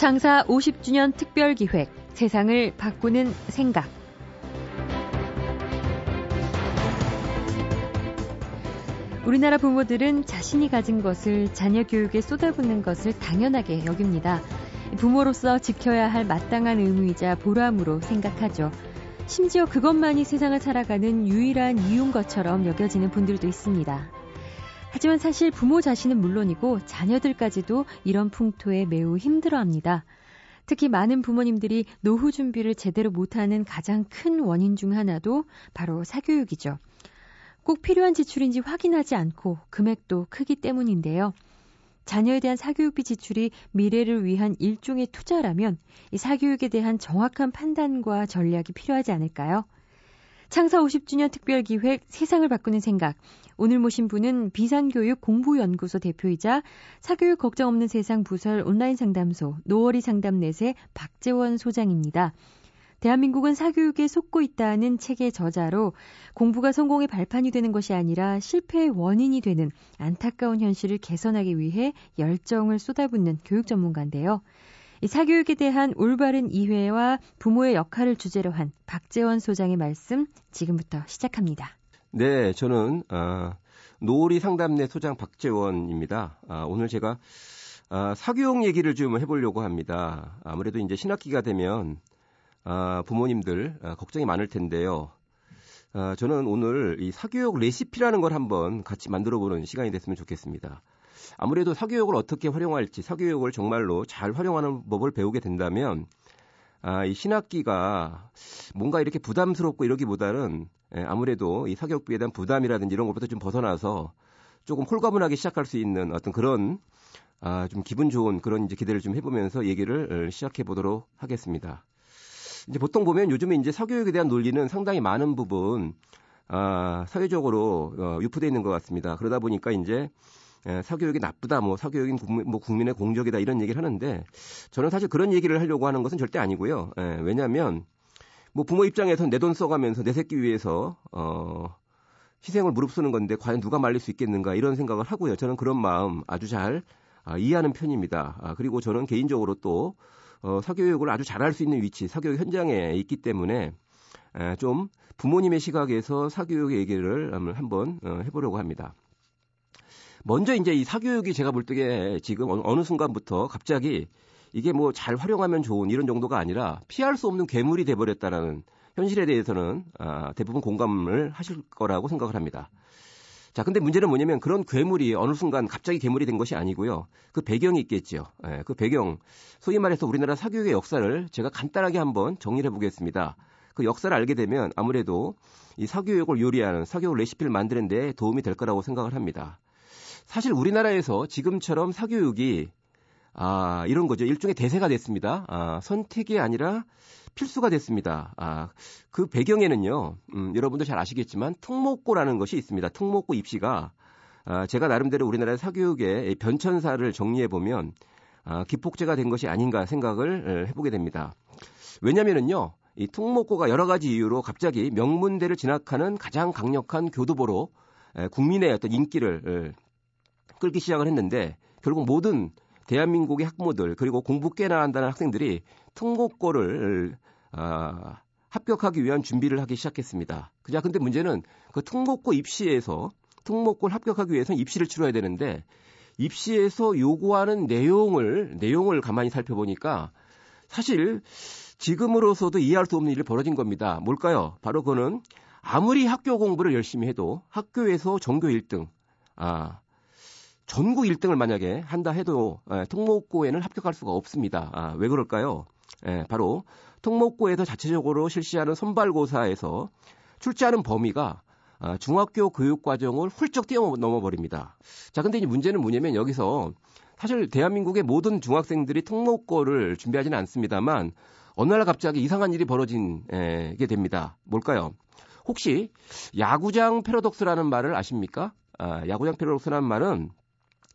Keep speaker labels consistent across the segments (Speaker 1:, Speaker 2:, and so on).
Speaker 1: 창사 50주년 특별 기획 세상을 바꾸는 생각 우리나라 부모들은 자신이 가진 것을 자녀 교육에 쏟아붓는 것을 당연하게 여깁니다. 부모로서 지켜야 할 마땅한 의무이자 보람으로 생각하죠. 심지어 그것만이 세상을 살아가는 유일한 이유인 것처럼 여겨지는 분들도 있습니다. 하지만 사실 부모 자신은 물론이고 자녀들까지도 이런 풍토에 매우 힘들어합니다. 특히 많은 부모님들이 노후 준비를 제대로 못하는 가장 큰 원인 중 하나도 바로 사교육이죠. 꼭 필요한 지출인지 확인하지 않고 금액도 크기 때문인데요. 자녀에 대한 사교육비 지출이 미래를 위한 일종의 투자라면 이 사교육에 대한 정확한 판단과 전략이 필요하지 않을까요? 창사 50주년 특별 기획 세상을 바꾸는 생각. 오늘 모신 분은 비상교육 공부연구소 대표이자 사교육 걱정 없는 세상 부설 온라인 상담소 노월이 상담넷의 박재원 소장입니다. 대한민국은 사교육에 속고 있다는 책의 저자로 공부가 성공의 발판이 되는 것이 아니라 실패의 원인이 되는 안타까운 현실을 개선하기 위해 열정을 쏟아붓는 교육 전문가인데요. 이 사교육에 대한 올바른 이해와 부모의 역할을 주제로 한 박재원 소장의 말씀 지금부터 시작합니다.
Speaker 2: 네, 저는 어, 노을이 상담내 소장 박재원입니다. 아, 오늘 제가 아, 사교육 얘기를 좀 해보려고 합니다. 아무래도 이제 신학기가 되면 아, 부모님들 아, 걱정이 많을 텐데요. 아, 저는 오늘 이 사교육 레시피라는 걸 한번 같이 만들어보는 시간이 됐으면 좋겠습니다. 아무래도 사교육을 어떻게 활용할지, 사교육을 정말로 잘 활용하는 법을 배우게 된다면, 아, 이 신학기가 뭔가 이렇게 부담스럽고 이러기보다는 예, 아무래도 이 사교육비에 대한 부담이라든지 이런 것부터 좀 벗어나서 조금 홀가분하게 시작할 수 있는 어떤 그런 아, 좀 기분 좋은 그런 이제 기대를 좀 해보면서 얘기를 어, 시작해 보도록 하겠습니다. 이제 보통 보면 요즘에 이제 사교육에 대한 논리는 상당히 많은 부분 아, 사회적으로 어, 유포되어 있는 것 같습니다. 그러다 보니까 이제 예, 사교육이 나쁘다, 뭐 사교육인 국민, 뭐 국민의 공적이다 이런 얘기를 하는데 저는 사실 그런 얘기를 하려고 하는 것은 절대 아니고요. 예, 왜냐하면 뭐 부모 입장에서는 내돈 써가면서 내 새끼 위해서 어, 희생을 무릅쓰는 건데 과연 누가 말릴 수 있겠는가 이런 생각을 하고요. 저는 그런 마음 아주 잘 아, 이해하는 편입니다. 아, 그리고 저는 개인적으로 또 어, 사교육을 아주 잘할 수 있는 위치, 사교육 현장에 있기 때문에 에, 좀 부모님의 시각에서 사교육 얘기를 한번 어, 해보려고 합니다. 먼저 이제 이 사교육이 제가 볼 때에 지금 어느 순간부터 갑자기 이게 뭐 잘 활용하면 좋은 이런 정도가 아니라 피할 수 없는 괴물이 돼버렸다라는 현실에 대해서는 아, 대부분 공감을 하실 거라고 생각을 합니다. 자, 근데 문제는 뭐냐면 그런 괴물이 어느 순간 갑자기 괴물이 된 것이 아니고요. 그 배경이 있겠죠. 예, 그 배경, 소위 말해서 우리나라 사교육의 역사를 제가 간단하게 한번 정리를 해보겠습니다. 그 역사를 알게 되면 아무래도 이 사교육을 요리하는 사교육 레시피를 만드는 데 도움이 될 거라고 생각을 합니다. 사실 우리나라에서 지금처럼 사교육이 아, 이런 거죠. 일종의 대세가 됐습니다. 아, 선택이 아니라 필수가 됐습니다. 아, 그 배경에는요, 음, 여러분도 잘 아시겠지만 특목고라는 것이 있습니다. 특목고 입시가 아, 제가 나름대로 우리나라 사교육의 변천사를 정리해 보면 아, 기폭제가 된 것이 아닌가 생각을 해보게 됩니다. 왜냐면은요, 이 특목고가 여러 가지 이유로 갑자기 명문대를 진학하는 가장 강력한 교도보로 국민의 어떤 인기를 끌기 시작을 했는데 결국 모든 대한민국의 학부모들 그리고 공부 꽤나 한다는 학생들이 특목고를 아, 합격하기 위한 준비를 하기 시작했습니다. 그냥 근데 문제는 그 특목고 입시에서 특목고를 합격하기 위해서는 입시를 치러야 되는데 입시에서 요구하는 내용을 내용을 가만히 살펴보니까 사실 지금으로서도 이해할 수 없는 일이 벌어진 겁니다. 뭘까요? 바로 그거는 아무리 학교 공부를 열심히 해도 학교에서 전교 1등, 아, 전국 1등을 만약에 한다 해도 에, 예, 통목고에는 합격할 수가 없습니다. 아, 왜 그럴까요? 에, 예, 바로 통목고에서 자체적으로 실시하는 선발고사에서 출제하는 범위가 아, 중학교 교육 과정을 훌쩍 뛰어넘어 버립니다. 자, 근데 이 문제는 뭐냐면 여기서 사실 대한민국의 모든 중학생들이 통목고를 준비하지는 않습니다만 어느 날 갑자기 이상한 일이 벌어지게 됩니다. 뭘까요? 혹시 야구장 패러독스라는 말을 아십니까? 아, 야구장 패러독스라는 말은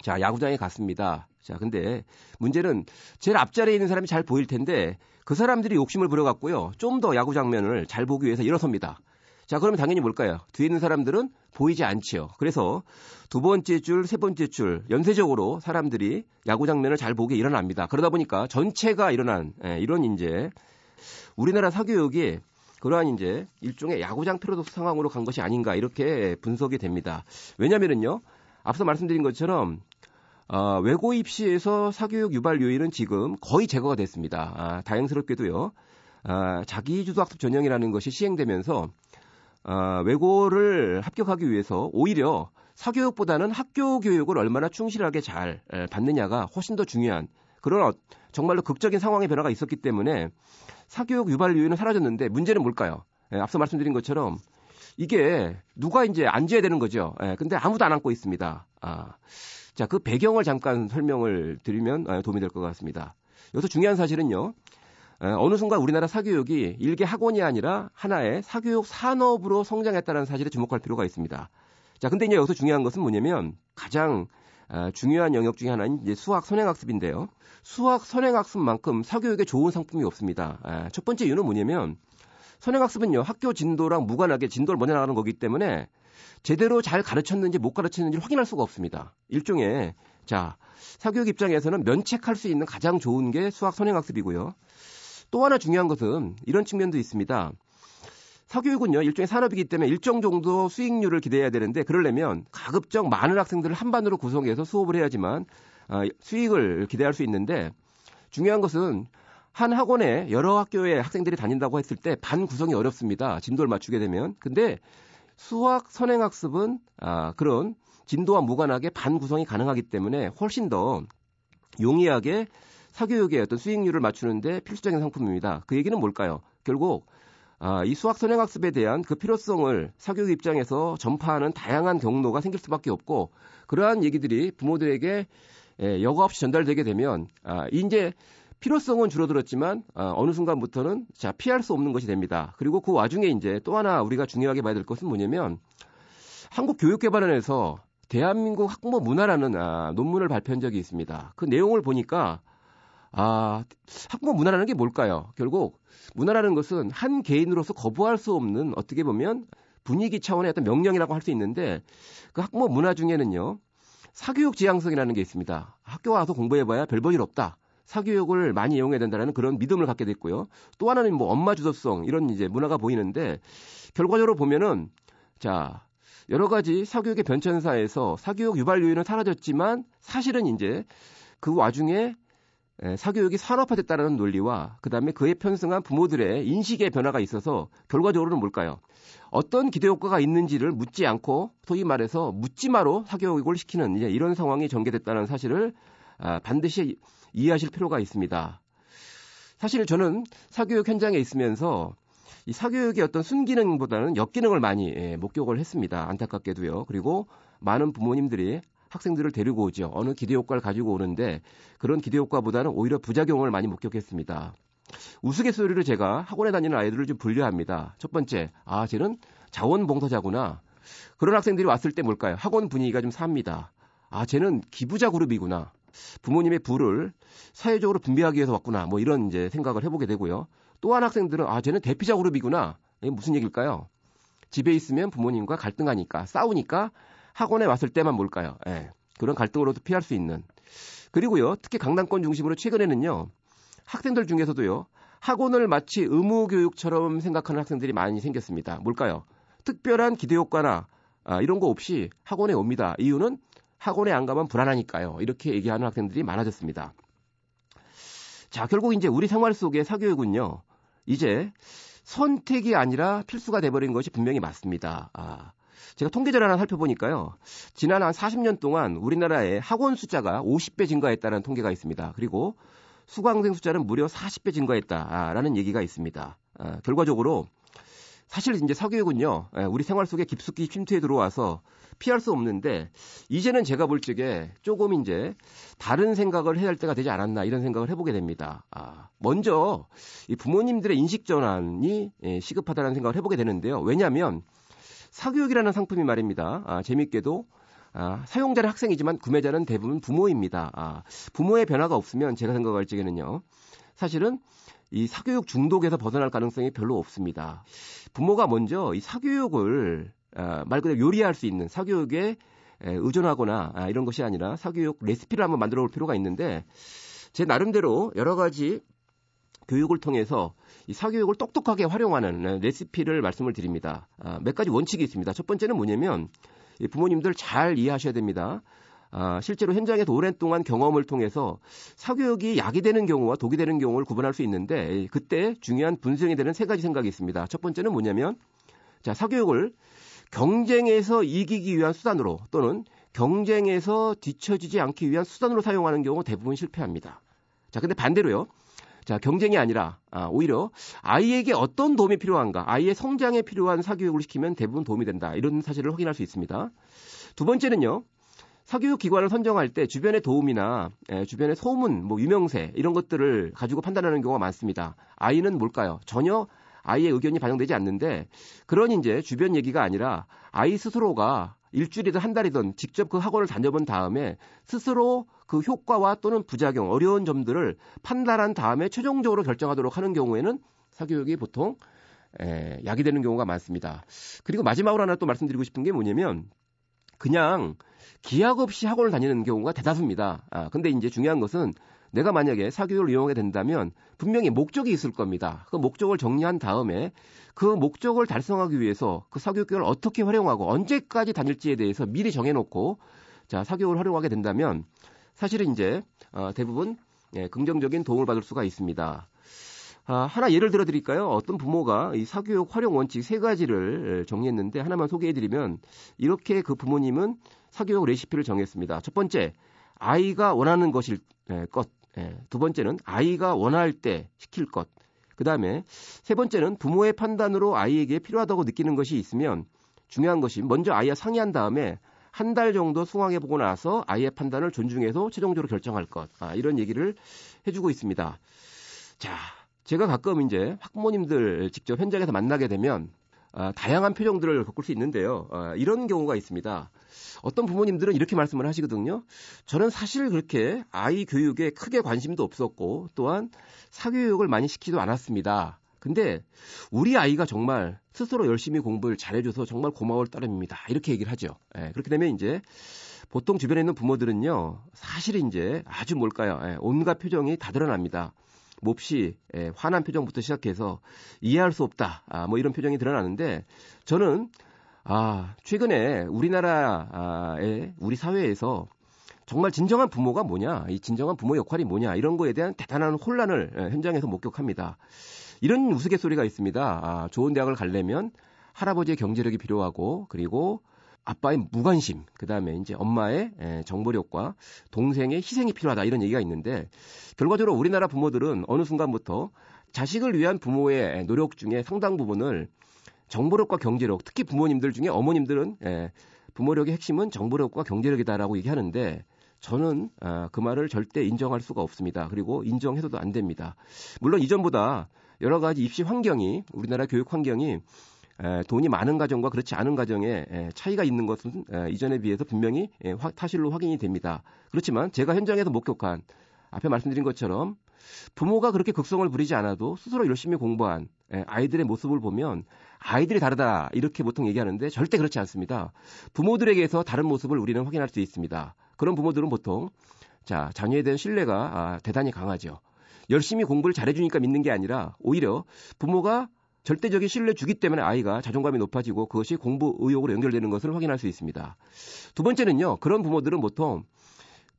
Speaker 2: 자, 야구장에 갔습니다. 자, 근데 문제는 제일 앞자리에 있는 사람이 잘 보일 텐데 그 사람들이 욕심을 부려갖고요. 좀 더 야구 장면을 잘 보기 위해서 일어섭니다. 자, 그러면 당연히 뭘까요? 뒤에 있는 사람들은 보이지 않지요. 그래서 두 번째 줄, 세 번째 줄, 연쇄적으로 사람들이 야구 장면을 잘 보게 일어납니다. 그러다 보니까 전체가 일어난, 예, 이런 이제 우리나라 사교육이 그러한 이제 일종의 야구장 패러독스 상황으로 간 것이 아닌가 이렇게 분석이 됩니다. 왜냐면은요, 앞서 말씀드린 것처럼 어, 외고 입시에서 사교육 유발 요인은 지금 거의 제거가 됐습니다. 아, 다행스럽게도요. 아, 자기 주도학습 전형이라는 것이 시행되면서 아, 외고를 합격하기 위해서 오히려 사교육보다는 학교 교육을 얼마나 충실하게 잘 받느냐가 훨씬 더 중요한 그런 어, 정말로 극적인 상황의 변화가 있었기 때문에 사교육 유발 요인은 사라졌는데 문제는 뭘까요? 예, 앞서 말씀드린 것처럼 이게 누가 이제 앉아야 되는 거죠. 예, 근데 아무도 안 앉고 있습니다. 아, 자, 그 배경을 잠깐 설명을 드리면 아, 도움이 될 것 같습니다. 여기서 중요한 사실은요. 어느 순간 우리나라 사교육이 일개 학원이 아니라 하나의 사교육 산업으로 성장했다는 사실에 주목할 필요가 있습니다. 자, 근데 이제 여기서 중요한 것은 뭐냐면 가장 아, 중요한 영역 중에 하나는 이제 수학 선행학습인데요. 수학 선행학습만큼 사교육에 좋은 상품이 없습니다. 아, 첫 번째 이유는 뭐냐면 선행학습은요 학교 진도랑 무관하게 진도를 먼저 나가는 거기 때문에 제대로 잘 가르쳤는지 못 가르쳤는지 확인할 수가 없습니다. 일종의 자 사교육 입장에서는 면책할 수 있는 가장 좋은 게 수학 선행학습이고요. 또 하나 중요한 것은 이런 측면도 있습니다. 사교육은요, 일종의 산업이기 때문에 일정 정도 수익률을 기대해야 되는데, 그러려면 가급적 많은 학생들을 한 반으로 구성해서 수업을 해야지만 어, 수익을 기대할 수 있는데, 중요한 것은 한 학원에 여러 학교의 학생들이 다닌다고 했을 때 반 구성이 어렵습니다. 진도를 맞추게 되면. 근데 수학 선행학습은 아, 그런 진도와 무관하게 반 구성이 가능하기 때문에 훨씬 더 용이하게 사교육의 어떤 수익률을 맞추는데 필수적인 상품입니다. 그 얘기는 뭘까요? 결국 아, 이 수학 선행학습에 대한 그 필요성을 사교육 입장에서 전파하는 다양한 경로가 생길 수밖에 없고 그러한 얘기들이 부모들에게 예, 여과 없이 전달되게 되면 아, 이제 필요성은 줄어들었지만 아, 어느 순간부터는 자 피할 수 없는 것이 됩니다. 그리고 그 와중에 이제 또 하나 우리가 중요하게 봐야 될 것은 뭐냐면 한국교육개발원에서 대한민국 학부모 문화라는 아, 논문을 발표한 적이 있습니다. 그 내용을 보니까 아, 학부모 문화라는 게 뭘까요? 결국 문화라는 것은 한 개인으로서 거부할 수 없는 어떻게 보면 분위기 차원의 어떤 명령이라고 할 수 있는데 그 학부모 문화 중에는요. 사교육 지향성이라는 게 있습니다. 학교 와서 공부해봐야 별볼일 없다. 사교육을 많이 이용해야 된다는 그런 믿음을 갖게 됐고요. 또 하나는 뭐 엄마 주도성 이런 이제 문화가 보이는데 결과적으로 보면은 자 여러 가지 사교육의 변천사에서 사교육 유발 요인은 사라졌지만 사실은 이제 그 와중에 예, 사교육이 산업화됐다는 논리와 그다음에 그에 편승한 부모들의 인식의 변화가 있어서 결과적으로는 뭘까요? 어떤 기대 효과가 있는지를 묻지 않고 소위 말해서 묻지마로 사교육을 시키는 이런 상황이 전개됐다는 사실을 아, 반드시 이해하실 필요가 있습니다. 사실 저는 사교육 현장에 있으면서 이 사교육의 어떤 순기능보다는 역기능을 많이 예, 목격을 했습니다. 안타깝게도요. 그리고 많은 부모님들이 학생들을 데리고 오죠. 어느 기대 효과를 가지고 오는데 그런 기대 효과보다는 오히려 부작용을 많이 목격했습니다. 우스갯소리를 제가 학원에 다니는 아이들을 좀 분류합니다. 첫 번째, 아, 쟤는 자원봉사자구나. 그런 학생들이 왔을 때 뭘까요? 학원 분위기가 좀 삽니다. 아, 쟤는 기부자 그룹이구나. 부모님의 부를 사회적으로 분배하기 위해서 왔구나. 뭐 이런 이제 생각을 해보게 되고요. 또한 학생들은 아, 쟤는 대피자 그룹이구나. 이게 무슨 얘기일까요? 집에 있으면 부모님과 갈등하니까, 싸우니까 학원에 왔을 때만 뭘까요? 예. 그런 갈등으로도 피할 수 있는. 그리고요, 특히 강남권 중심으로 최근에는요, 학생들 중에서도요, 학원을 마치 의무 교육처럼 생각하는 학생들이 많이 생겼습니다. 뭘까요? 특별한 기대 효과나 아, 이런 거 없이 학원에 옵니다. 이유는 학원에 안 가면 불안하니까요. 이렇게 얘기하는 학생들이 많아졌습니다. 자, 결국 이제 우리 생활 속의 사교육은요, 이제 선택이 아니라 필수가 돼버린 것이 분명히 맞습니다. 아, 제가 통계자료 하나 살펴보니까요. 지난 한 40년 동안 우리나라의 학원 숫자가 50배 증가했다는 통계가 있습니다. 그리고 수강생 숫자는 무려 40배 증가했다라는 얘기가 있습니다. 아, 결과적으로 사실 이제 사교육은요, 예, 우리 생활 속에 깊숙이 침투해 들어와서 피할 수 없는데, 이제는 제가 볼 적에 조금 이제 다른 생각을 해야 할 때가 되지 않았나 이런 생각을 해보게 됩니다. 아, 먼저 이 부모님들의 인식 전환이 예, 시급하다는 생각을 해보게 되는데요. 왜냐하면 사교육이라는 상품이 말입니다. 아, 재밌게도 아, 사용자는 학생이지만 구매자는 대부분 부모입니다. 아, 부모의 변화가 없으면 제가 생각할 적에는요. 사실은 이 사교육 중독에서 벗어날 가능성이 별로 없습니다. 부모가 먼저 이 사교육을 아, 말 그대로 요리할 수 있는 사교육에 의존하거나 아, 이런 것이 아니라 사교육 레시피를 한번 만들어 볼 필요가 있는데 제 나름대로 여러 가지 교육을 통해서 이 사교육을 똑똑하게 활용하는 레시피를 말씀을 드립니다. 아, 몇 가지 원칙이 있습니다. 첫 번째는 뭐냐면 부모님들 잘 이해하셔야 됩니다. 아, 실제로 현장에서 오랜 동안 경험을 통해서 사교육이 약이 되는 경우와 독이 되는 경우를 구분할 수 있는데 그때 중요한 분석이 되는 세 가지 생각이 있습니다. 첫 번째는 뭐냐면 자 사교육을 경쟁에서 이기기 위한 수단으로 또는 경쟁에서 뒤처지지 않기 위한 수단으로 사용하는 경우 대부분 실패합니다. 자, 근데 반대로요. 자, 경쟁이 아니라 아, 오히려 아이에게 어떤 도움이 필요한가, 아이의 성장에 필요한 사교육을 시키면 대부분 도움이 된다. 이런 사실을 확인할 수 있습니다. 두 번째는요. 사교육 기관을 선정할 때 주변의 도움이나 예, 주변의 소문, 뭐 유명세 이런 것들을 가지고 판단하는 경우가 많습니다. 아이는 뭘까요? 전혀 아이의 의견이 반영되지 않는데 그런 이제 주변 얘기가 아니라 아이 스스로가 일주일이든 한 달이든 직접 그 학원을 다녀본 다음에 스스로 그 효과와 또는 부작용, 어려운 점들을 판단한 다음에 최종적으로 결정하도록 하는 경우에는 사교육이 보통 에, 약이 되는 경우가 많습니다. 그리고 마지막으로 하나 또 말씀드리고 싶은 게 뭐냐면 그냥 기약 없이 학원을 다니는 경우가 대다수입니다. 아, 근데 이제 중요한 것은 내가 만약에 사교육을 이용하게 된다면 분명히 목적이 있을 겁니다. 그 목적을 정리한 다음에 그 목적을 달성하기 위해서 그 사교육을 어떻게 활용하고 언제까지 다닐지에 대해서 미리 정해놓고 자 사교육을 활용하게 된다면 사실은 이제 어, 대부분 예, 긍정적인 도움을 받을 수가 있습니다. 아, 하나 예를 들어 드릴까요? 어떤 부모가 이 사교육 활용 원칙 세 가지를 정리했는데 하나만 소개해 드리면 이렇게 그 부모님은 사교육 레시피를 정했습니다. 첫 번째, 아이가 원하는 것일 예, 것. 예, 두 번째는 아이가 원할 때 시킬 것. 그 다음에 세 번째는 부모의 판단으로 아이에게 필요하다고 느끼는 것이 있으면 중요한 것이 먼저 아이와 상의한 다음에 한 달 정도 수강해 보고 나서 아이의 판단을 존중해서 최종적으로 결정할 것. 아, 이런 얘기를 해주고 있습니다. 자, 제가 가끔 이제 학부모님들 직접 현장에서 만나게 되면 아, 다양한 표정들을 겪을 수 있는데요. 아, 이런 경우가 있습니다. 어떤 부모님들은 이렇게 말씀을 하시거든요. 저는 사실 그렇게 아이 교육에 크게 관심도 없었고 또한 사교육을 많이 시키지도 않았습니다. 근데 우리 아이가 정말 스스로 열심히 공부를 잘해줘서 정말 고마울 따름입니다. 이렇게 얘기를 하죠. 예, 그렇게 되면 이제 보통 주변에 있는 부모들은요, 사실 이제 아주 뭘까요? 예, 온갖 표정이 다 드러납니다. 몹시 예, 화난 표정부터 시작해서 이해할 수 없다. 아, 뭐 이런 표정이 드러나는데 저는 아, 최근에 우리나라의 우리 사회에서 정말 진정한 부모가 뭐냐, 이 진정한 부모 역할이 뭐냐, 이런 거에 대한 대단한 혼란을 예, 현장에서 목격합니다. 이런 우스갯소리가 있습니다. 아, 좋은 대학을 가려면 할아버지의 경제력이 필요하고, 그리고 아빠의 무관심, 그 다음에 이제 엄마의 예, 정보력과 동생의 희생이 필요하다, 이런 얘기가 있는데, 결과적으로 우리나라 부모들은 어느 순간부터 자식을 위한 부모의 노력 중에 상당 부분을 정보력과 경제력, 특히 부모님들 중에 어머님들은 예, 부모력의 핵심은 정보력과 경제력이다라고 얘기하는데 저는 아, 그 말을 절대 인정할 수가 없습니다. 그리고 인정해서도 안 됩니다. 물론 이전보다 여러 가지 입시 환경이 우리나라 교육 환경이 에, 돈이 많은 가정과 그렇지 않은 가정에 에, 차이가 있는 것은 에, 이전에 비해서 분명히 타실로 확인이 됩니다. 그렇지만 제가 현장에서 목격한 앞에 말씀드린 것처럼 부모가 그렇게 극성을 부리지 않아도 스스로 열심히 공부한 예, 아이들의 모습을 보면 아이들이 다르다 이렇게 보통 얘기하는데 절대 그렇지 않습니다. 부모들에게서 다른 모습을 우리는 확인할 수 있습니다. 그런 부모들은 보통 자 자녀에 대한 신뢰가 아, 대단히 강하죠. 열심히 공부를 잘해주니까 믿는 게 아니라 오히려 부모가 절대적인 신뢰 주기 때문에 아이가 자존감이 높아지고 그것이 공부 의욕으로 연결되는 것을 확인할 수 있습니다. 두 번째는요, 그런 부모들은 보통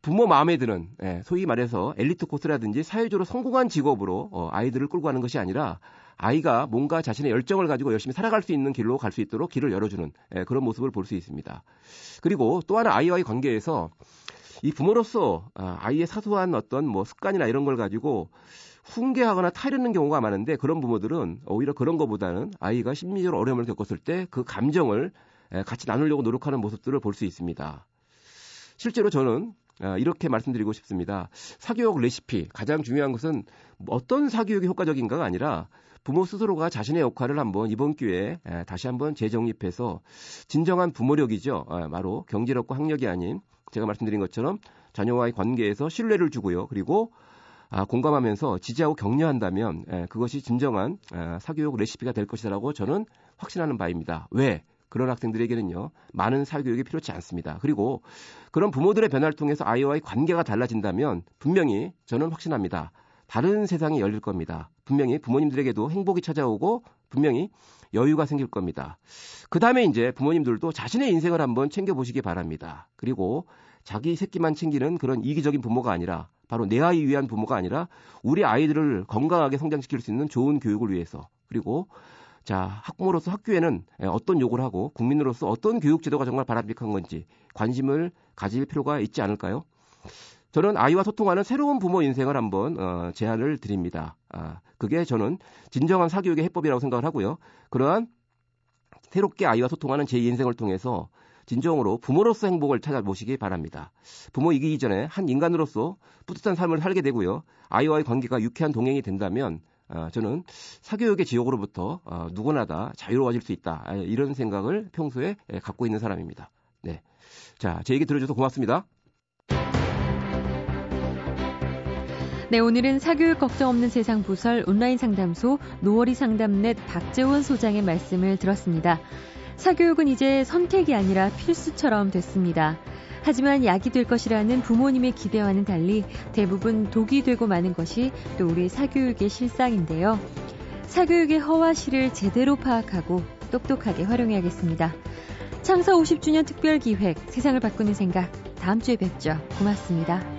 Speaker 2: 부모 마음에 드는 예, 소위 말해서 엘리트 코스라든지 사회적으로 성공한 직업으로 어, 아이들을 끌고 가는 것이 아니라 아이가 뭔가 자신의 열정을 가지고 열심히 살아갈 수 있는 길로 갈 수 있도록 길을 열어주는 예, 그런 모습을 볼 수 있습니다. 그리고 또 하나 아이와의 관계에서 이 부모로서 아, 아이의 사소한 어떤 뭐 습관이나 이런 걸 가지고 훈계하거나 타이르는 경우가 많은데 그런 부모들은 오히려 그런 것보다는 아이가 심리적으로 어려움을 겪었을 때 그 감정을 예, 같이 나누려고 노력하는 모습들을 볼 수 있습니다. 실제로 저는 아, 이렇게 말씀드리고 싶습니다. 사교육 레시피 가장 중요한 것은 어떤 사교육이 효과적인가가 아니라 부모 스스로가 자신의 역할을 한번 이번 기회에 다시 한번 재정립해서 진정한 부모력이죠. 아, 바로 경제력과 학력이 아닌 제가 말씀드린 것처럼 자녀와의 관계에서 신뢰를 주고요. 그리고 아, 공감하면서 지지하고 격려한다면 에, 그것이 진정한 에, 사교육 레시피가 될 것이라고 저는 확신하는 바입니다. 왜? 그런 학생들에게는요, 많은 사교육이 필요치 않습니다. 그리고 그런 부모들의 변화를 통해서 아이와의 관계가 달라진다면 분명히 저는 확신합니다. 다른 세상이 열릴 겁니다. 분명히 부모님들에게도 행복이 찾아오고 분명히 여유가 생길 겁니다. 그 다음에 이제 부모님들도 자신의 인생을 한번 챙겨보시기 바랍니다. 그리고 자기 새끼만 챙기는 그런 이기적인 부모가 아니라 바로 내 아이 위한 부모가 아니라 우리 아이들을 건강하게 성장시킬 수 있는 좋은 교육을 위해서 그리고 자, 학부모로서 학교에는 어떤 요구를 하고 국민으로서 어떤 교육 제도가 정말 바람직한 건지 관심을 가질 필요가 있지 않을까요? 저는 아이와 소통하는 새로운 부모 인생을 한번 어, 제안을 드립니다. 아, 그게 저는 진정한 사교육의 해법이라고 생각을 하고요. 그러한 새롭게 아이와 소통하는 제 인생을 통해서 진정으로 부모로서 행복을 찾아보시기 바랍니다. 부모 이기 이전에 한 인간으로서 뿌듯한 삶을 살게 되고요. 아이와의 관계가 유쾌한 동행이 된다면 어, 저는 사교육의 지옥으로부터 어, 누구나 다 자유로워질 수 있다. 아, 이런 생각을 평소에 예, 갖고 있는 사람입니다. 네. 자, 제 얘기 들어줘서 고맙습니다.
Speaker 1: 네, 오늘은 사교육 걱정 없는 세상 부설 온라인 상담소 노월이 상담넷 박재원 소장의 말씀을 들었습니다. 사교육은 이제 선택이 아니라 필수처럼 됐습니다. 하지만 약이 될 것이라는 부모님의 기대와는 달리 대부분 독이 되고 마는 것이 또 우리 사교육의 실상인데요. 사교육의 허와시를 제대로 파악하고 똑똑하게 활용해야겠습니다. 창사 50주년 특별 기획 세상을 바꾸는 생각 다음 주에 뵙죠. 고맙습니다.